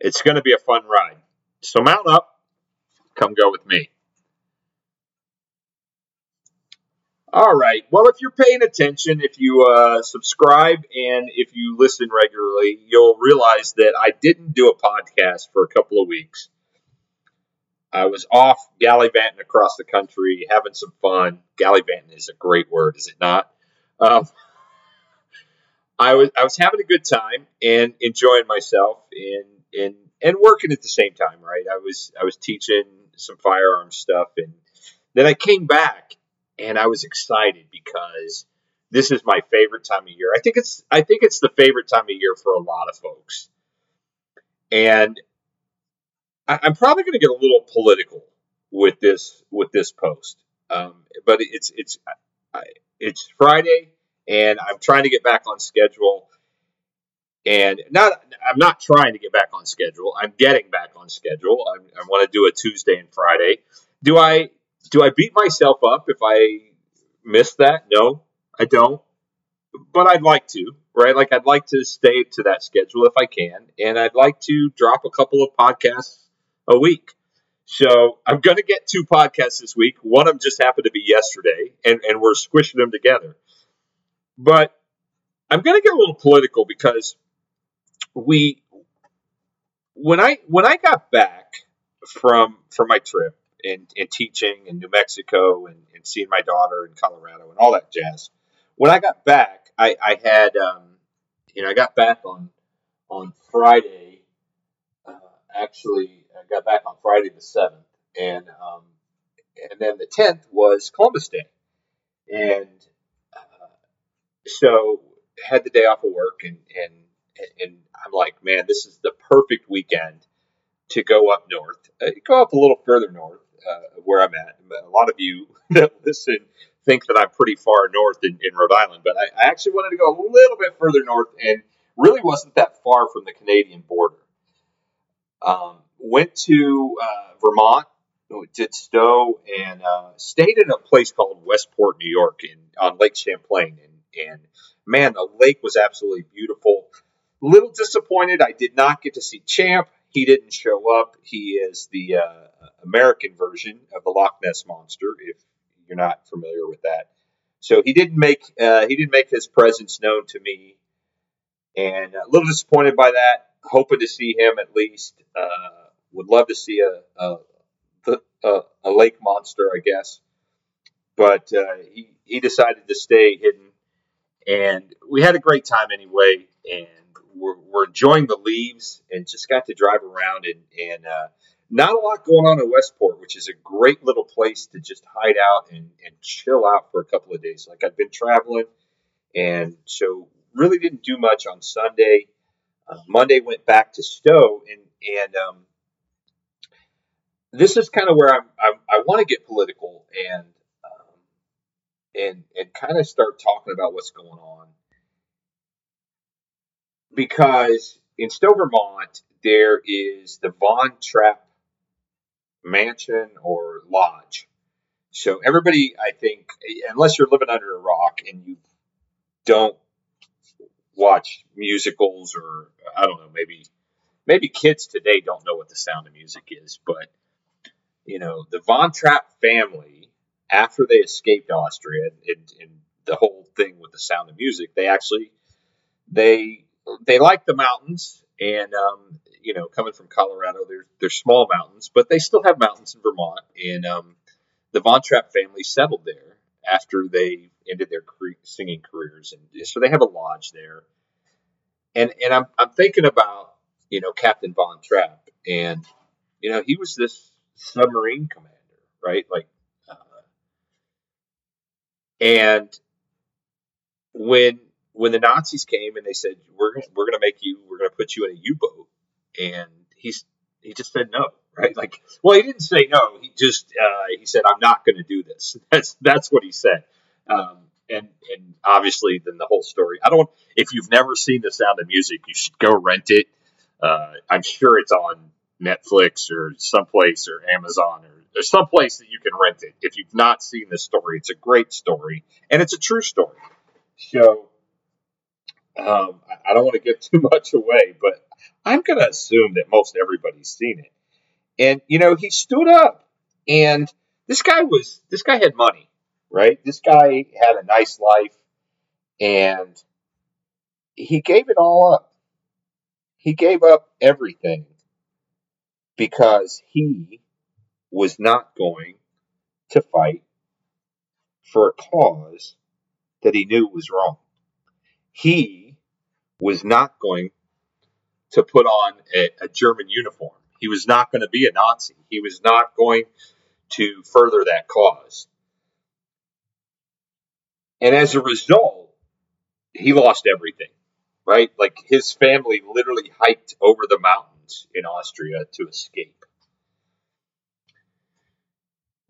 It's going to be a fun ride. So mount up, come go with me. All right. Well, if you're paying attention, if you uh, subscribe, and if you listen regularly, you'll realize that I didn't do a podcast for a couple of weeks. I was off gallivanting across the country, having some fun. Gallivanting is a great word, is it not? Um, I was I was having a good time and enjoying myself and and and working at the same time. Right, I was I was teaching some firearm stuff, and then I came back and I was excited because this is my favorite time of year. I think it's I think it's the favorite time of year for a lot of folks, and I, am probably going to get a little political with this with this post, um, but it's it's it's Friday, and I'm trying to get back on schedule. And not, I'm not trying to get back on schedule. I'm getting back on schedule. I'm, I want to do a Tuesday and Friday. Do I do I beat myself up if I miss that? No, I don't. But I'd like to, right? Like I'd like to stay to that schedule if I can, and I'd like to drop a couple of podcasts a week. So I'm going to get two podcasts this week. One of them just happened to be yesterday, and, and we're squishing them together. But I'm going to get a little political because we, when I when I got back from from my trip, and, and teaching in New Mexico and, and, seeing my daughter in Colorado and all that jazz. When I got back, I, I had, um, you know, I got back on on Friday. Uh, actually, I got back on Friday the seventh, and um, and then the tenth was Columbus Day, and uh, so had the day off of work, and and and I'm like, man, this is the perfect weekend to go up north, uh, go up a little further north, uh, where I'm at. A lot of you that listen think that I'm pretty far north in, in Rhode Island, but I, I, actually wanted to go a little bit further north and really wasn't that far from the Canadian border. Um, went to uh, Vermont, did Stowe, and uh, stayed in a place called Westport, New York, in on Lake Champlain, and, and man, the lake was absolutely beautiful. Little disappointed, I did not get to see Champ. He didn't show up. He is the uh, American version of the Loch Ness monster, if you're not familiar with that. So he didn't make uh, he didn't make his presence known to me, and a little disappointed by that. Hoping to see him at least. Uh, would love to see a a, a a, lake monster, I guess. But uh, he he decided to stay hidden, and we had a great time anyway. And we're, we're enjoying the leaves, and just got to drive around and and uh, not a lot going on in Westport, which is a great little place to just hide out and, and chill out for a couple of days. Like I've been traveling, and so really didn't do much on Sunday. Uh, Monday went back to Stowe, and and um, this is kind of where I'm, I'm i want to get political and um, and and kind of start talking about what's going on because in Stowe, Vermont, there is the Von Trapp mansion or lodge. So everybody, I think, unless you're living under a rock and you don't watch musicals or I don't know, maybe maybe kids today don't know what the sound of music is, but you know, the Von Trapp family, after they escaped Austria and, and the whole thing with the sound of music, they actually they they like the mountains and um, you know, coming from Colorado, they're they're small mountains, but they still have mountains in Vermont. And um, the Von Trapp family settled there after they ended their singing careers, and so they have a lodge there. And and I'm I'm thinking about you know Captain Von Trapp, and you know he was this submarine commander, right? Like, uh, and when when the Nazis came and they said we're we're going to make you we're going to put you in a U boat and he's he just said no, right? Like, well, he didn't say no. He just uh, he said, "I'm not going to do this." That's that's what he said. Um, and and obviously, then the whole story. I don't. If you've never seen The Sound of Music, you should go rent it. Uh, I'm sure it's on Netflix or someplace or Amazon or there's someplace that you can rent it. If you've not seen this story, it's a great story and it's a true story. So um, I don't want to give too much away, but I'm going to assume that most everybody's seen it. And you know, he stood up, and this guy was this guy had money, right? This guy had a nice life, and he gave it all up. He gave up everything because he was not going to fight for a cause that he knew was wrong. He was not going to put on a, a German uniform. He was not going to be a Nazi. He was not going to further that cause. And as a result, he lost everything, right? Like his family literally hiked over the mountains in Austria to escape.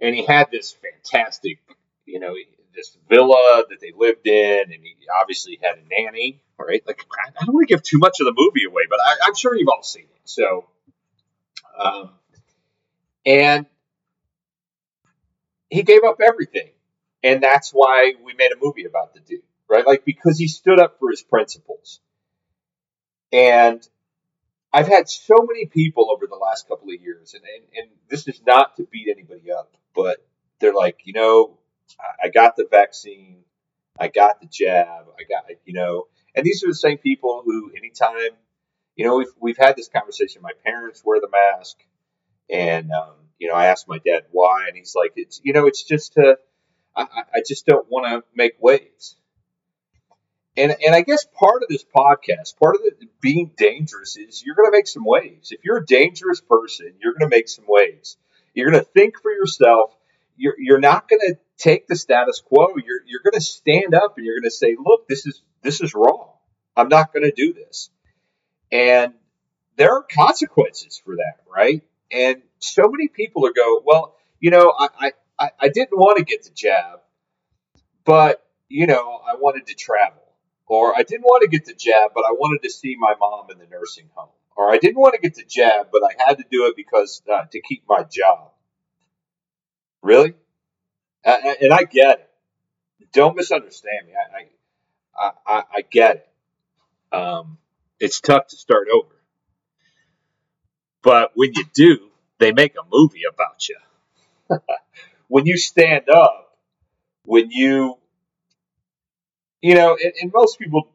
And he had this fantastic, you know, this villa that they lived in, and he obviously had a nanny, right? Like, I don't want to give too much of the movie away, but I, am sure you've all seen it. So, um, and he gave up everything. And that's why we made a movie about the dude, right? Like, because he stood up for his principles. And I've had so many people over the last couple of years, and, and, and this is not to beat anybody up, but they're like, you know, I got the vaccine, I got the jab, I got, you know, and these are the same people who, anytime, you know, we've, we've had this conversation. My parents wear the mask, and, um, you know, I asked my dad why, and he's like, it's, you know, it's just to, I, I just don't want to make waves. And, and I guess part of this podcast, part of it being dangerous is you're going to make some waves. If you're a dangerous person, you're going to make some waves. You're going to think for yourself. You're, you're not going to take the status quo. You're, you're going to stand up and you're going to say, look, this is, this is wrong. I'm not going to do this. And there are consequences for that, right? And so many people are go, well, you know, I, I, I didn't want to get the jab, but, you know, I wanted to travel. Or I didn't want to get the jab, but I wanted to see my mom in the nursing home. Or I didn't want to get the jab, but I had to do it because uh, to keep my job. Really? And I get it. Don't misunderstand me. I, I, I, I get it. Um, it's tough to start over. But when you do, they make a movie about you. when you stand up, when you, you know, and, and, most people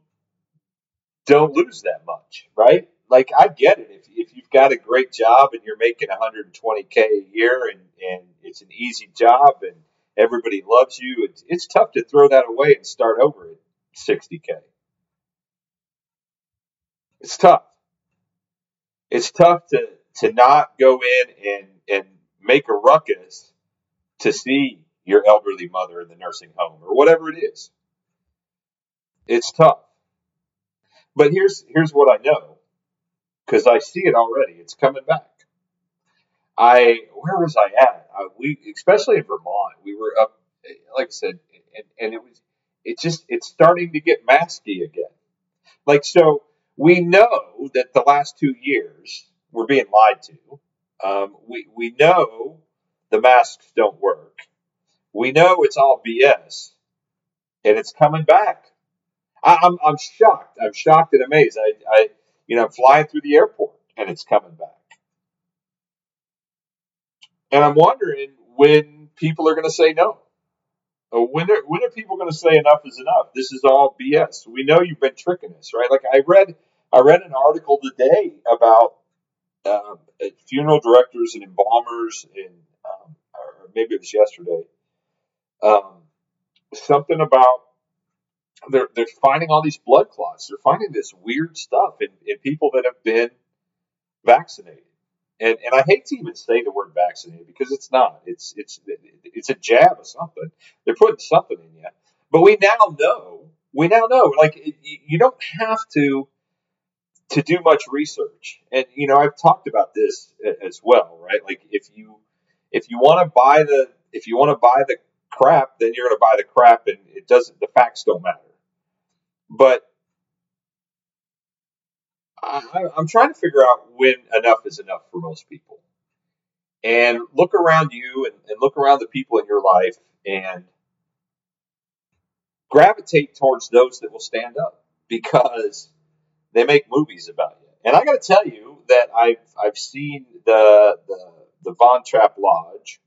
don't lose that much, right? Like I get it. If, if you've got a great job and you're making 120k a year and, and it's an easy job and everybody loves you, it's, it's tough to throw that away and start over at 60k. It's tough. It's tough to to not go in and and make a ruckus to see your elderly mother in the nursing home or whatever it is. It's tough. But here's here's what I know because I see it already. It's coming back. I where was I at? I, we especially in Vermont, we were up, like I said, and, and it was it just it's starting to get masky again. Like so, we know that the last two years we're being lied to. Um, we we know the masks don't work. We know it's all BS, and it's coming back. I, am I'm, I'm shocked. I'm shocked and amazed. I, I you know I'm flying through the airport and it's coming back. And I'm wondering when people are going to say no. When are, when are people going to say enough is enough? This is all BS. We know you've been tricking us, right? Like I read, I read an article today about um, funeral directors and embalmers, and um, or maybe it was yesterday. Um, something about they're they're finding all these blood clots. They're finding this weird stuff in, in people that have been vaccinated and and I hate to even say the word vaccinated because it's not. It's it's it's a jab or something. They're putting something in you. But we now know. We now know. Like you don't have to to do much research. And you know, I've talked about this as well, right? Like if you if you want to buy the if you want to buy the crap, then you're going to buy the crap, and it doesn't. The facts don't matter. But I, I'm trying to figure out when enough is enough for most people. And look around you and, and look around the people in your life and gravitate towards those that will stand up because they make movies about you. And I got to tell you that I've I've seen the the, the Von Trapp Lodge.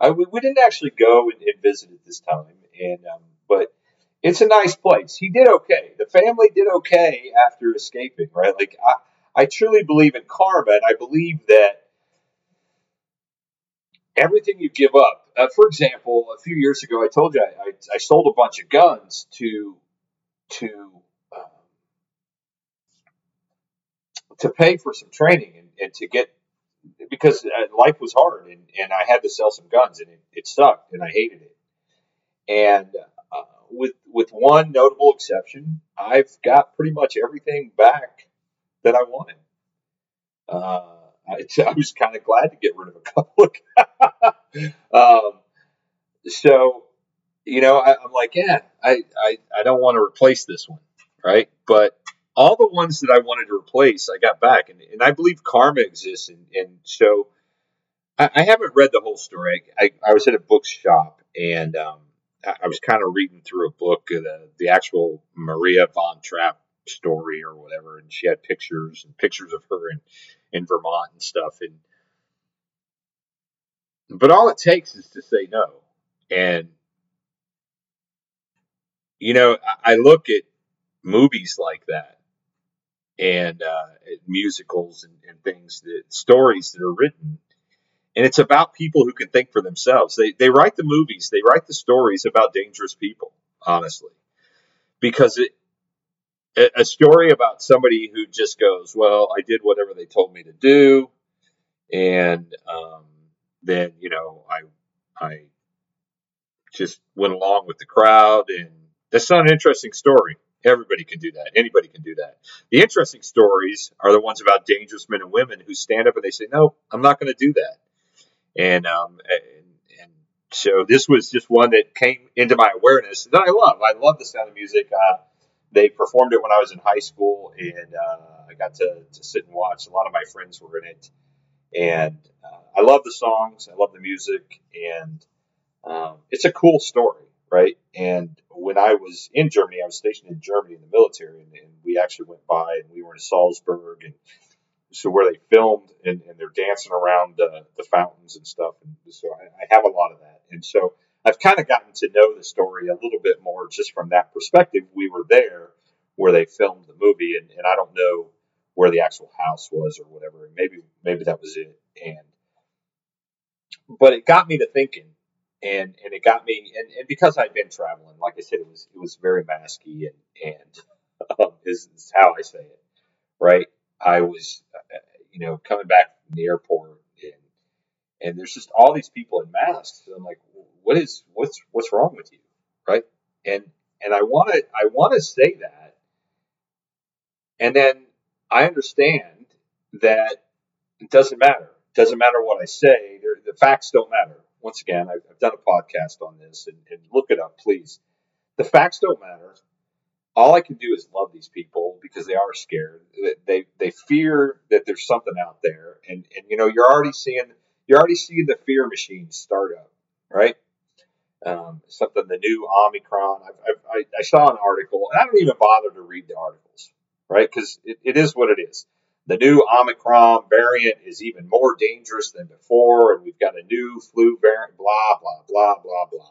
I, we, we didn't actually go and, and visit it this time, and um, but it's a nice place. He did okay. The family did okay after escaping, right? Like I, I truly believe in karma, and I believe that everything you give up. Uh, for example, a few years ago, I told you I, I, I sold a bunch of guns to to to pay for some training and, and to get because uh, life was hard and, and I had to sell some guns and it, it sucked and I hated it. And with with one notable exception, I've got pretty much everything back that I wanted. Uh, I, I, was kind of glad to get rid of a couple of. um, so, you know, I, am like, yeah, I, I, I don't want to replace this one, right? But all the ones that I wanted to replace, I got back, and, and I believe karma exists. And, and so I, I, haven't read the whole story. I, I, was at a bookshop and um, I, was kind of reading through a book, the, the actual Maria von Trapp story or whatever, and she had pictures and pictures of her in, in Vermont and stuff. And but all it takes is to say no. And you know, I, I look at movies like that and uh, musicals and, and things that stories that are written and it's about people who can think for themselves they, they write the movies they write the stories about dangerous people honestly because it a story about somebody who just goes well i did whatever they told me to do and um, then you know i i just went along with the crowd and that's not an interesting story Everybody can do that. Anybody can do that. The interesting stories are the ones about dangerous men and women who stand up and they say, "No, I'm not going to do that." And um, and, and, so this was just one that came into my awareness that I love. I love the sound of music. Uh, they performed it when I was in high school, and uh, I got to, to sit and watch. A lot of my friends were in it, and uh, I love the songs. I love the music, and um, it's a cool story right? And when I was in Germany, I was stationed in Germany in the military, and, and we actually went by and we were in Salzburg, and so where they filmed and, and they're dancing around the, the fountains and stuff. And so I, I have a lot of that, and so I've kind of gotten to know the story a little bit more just from that perspective. We were there where they filmed the movie, and, and I don't know where the actual house was or whatever. And maybe maybe that was it. And but it got me to thinking and and it got me and, and because I'd been traveling, like I said, it was it was very masky and and um, is, is how I say it, right? I was uh, you know coming back from the airport and and there's just all these people in masks. And I'm like, what is what's what's wrong with you, right? And and I want to I want to say that, and then I understand that it doesn't matter. It doesn't matter what I say. the facts don't matter once again, I've, I've done a podcast on this, and, and look it up, please. The facts don't matter. All I can do is love these people because they are scared. They they fear that there's something out there, and and you know you're already seeing you're already seeing the fear machine start up, right? Um, something the new Omicron. I've, I, I saw an article, and I don't even bother to read the articles, right? Because it, it is what it is the new Omicron variant is even more dangerous than before, and we've got a new flu variant, blah, blah, blah, blah, blah.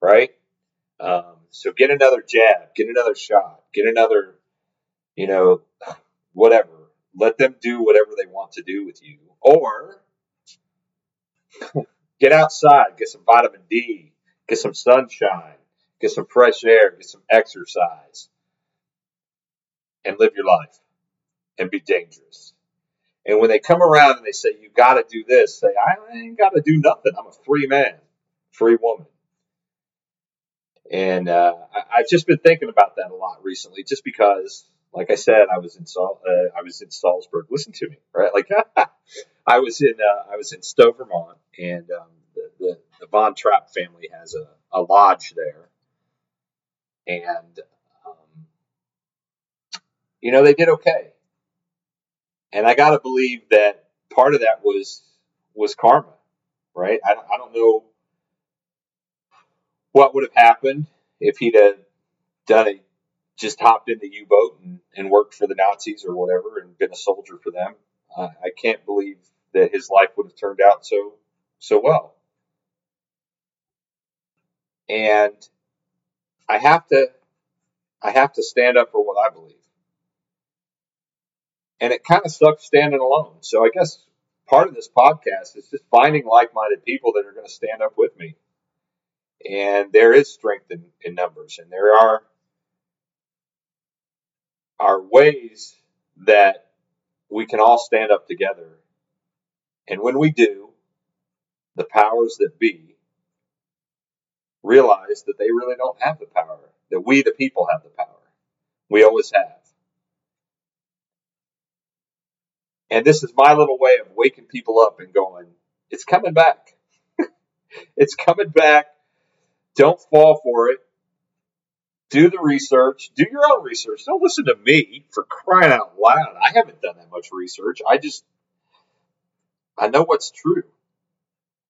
Right? Um, so get another jab, get another shot, get another, you know, whatever. Let them do whatever they want to do with you. Or get outside, get some vitamin D, get some sunshine, get some fresh air, get some exercise, and live your life and be dangerous. And when they come around and they say, you got to do this, say, I ain't got to do nothing. I'm a free man, free woman. And uh, I, have just been thinking about that a lot recently, just because Like I said, I was in Sal- uh, I was in Salzburg. Listen to me, right? Like I was in uh, I was in Stowe, Vermont, and um, the, the the Von Trapp family has a, a lodge there, and um, you know they did okay. And I got to believe that part of that was was karma, right? I, I don't know what would have happened if he'd have done it, just hopped in the U boat and, and worked for the Nazis or whatever and been a soldier for them. I can't believe that his life would have turned out so so well. And I have to I have to stand up for what I believe. And it kind of sucks standing alone. So I guess part of this podcast is just finding like-minded people that are going to stand up with me. And there is strength in, in numbers, and there are are ways that we can all stand up together. And when we do, the powers that be realize that they really don't have the power, that we, the people, have the power. We always have. And this is my little way of waking people up and going, it's coming back. it's coming back. Don't fall for it. Do the research. Do your own research. Don't listen to me for crying out loud. I haven't done that much research. I just, I know what's true,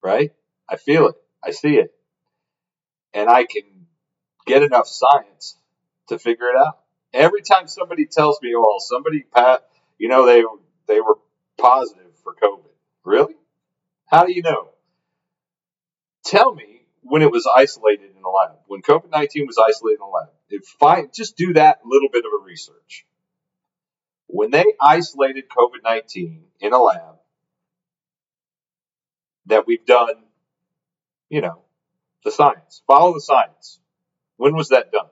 right? I feel it. I see it. And I can get enough science to figure it out. Every time somebody tells me, well, somebody, pat, you know, they they were positive for COVID. Really? How do you know? Tell me when it was isolated in a lab, when COVID 19 was isolated in a lab. If just do that little bit of a research. When they isolated COVID 19 in a lab, that we've done, you know, the science, follow the science. When was that done?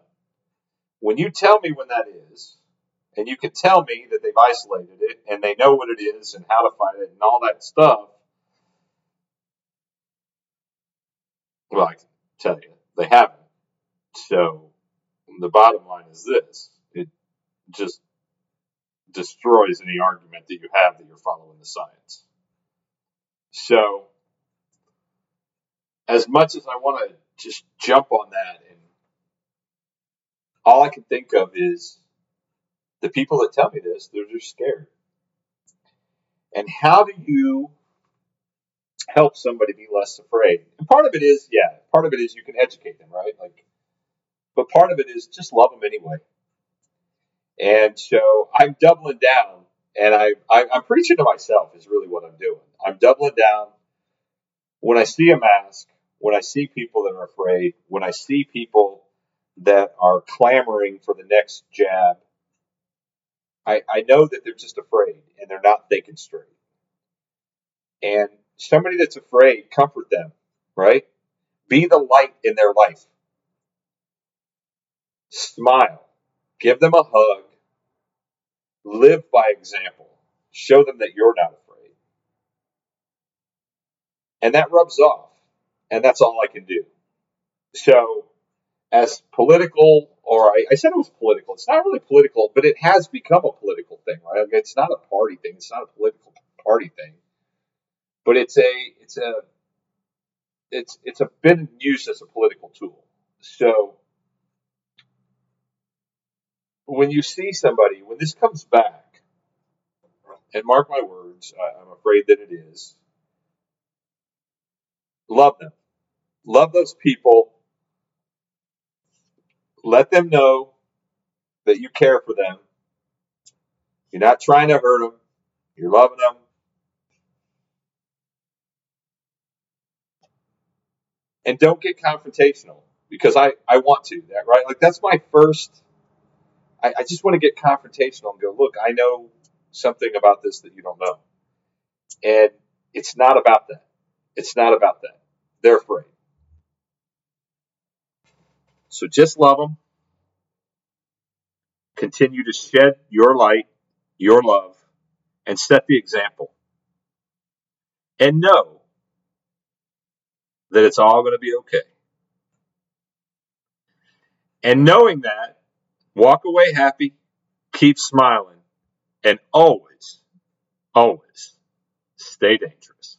When you tell me when that is, and you can tell me that they've isolated it and they know what it is and how to find it and all that stuff, well, I can tell you they haven't. So the bottom line is this it just destroys any argument that you have that you're following the science. So, as much as I want to just jump on that, and all I can think of is the people that tell me this, they're just scared. And how do you help somebody be less afraid? And part of it is, yeah, part of it is you can educate them, right? Like, but part of it is just love them anyway. And so I'm doubling down, and I, I I'm preaching to myself is really what I'm doing. I'm doubling down when I see a mask, when I see people that are afraid, when I see people that are clamoring for the next jab, I, I know that they're just afraid and they're not thinking straight. And somebody that's afraid, comfort them, right? Be the light in their life. Smile. Give them a hug. Live by example. Show them that you're not afraid. And that rubs off. And that's all I can do. So, as political or I, I, said it was political. It's not really political, but it has become a political thing, right? It's not a party thing. It's not a political party thing, but it's a it's a it's it's a been used as a political tool. So when you see somebody, when this comes back, and mark my words, I, I'm afraid that it is. Love them. Love those people let them know that you care for them. You're not trying to hurt them. You're loving them. And don't get confrontational because I, I want to that right? Like that's my first I, I just want to get confrontational and go look I know something about this that you don't know. And it's not about that. It's not about that. They're afraid. So just love them. Continue to shed your light, your love, and set the example. And know that it's all going to be okay. And knowing that, walk away happy, keep smiling, and always, always stay dangerous.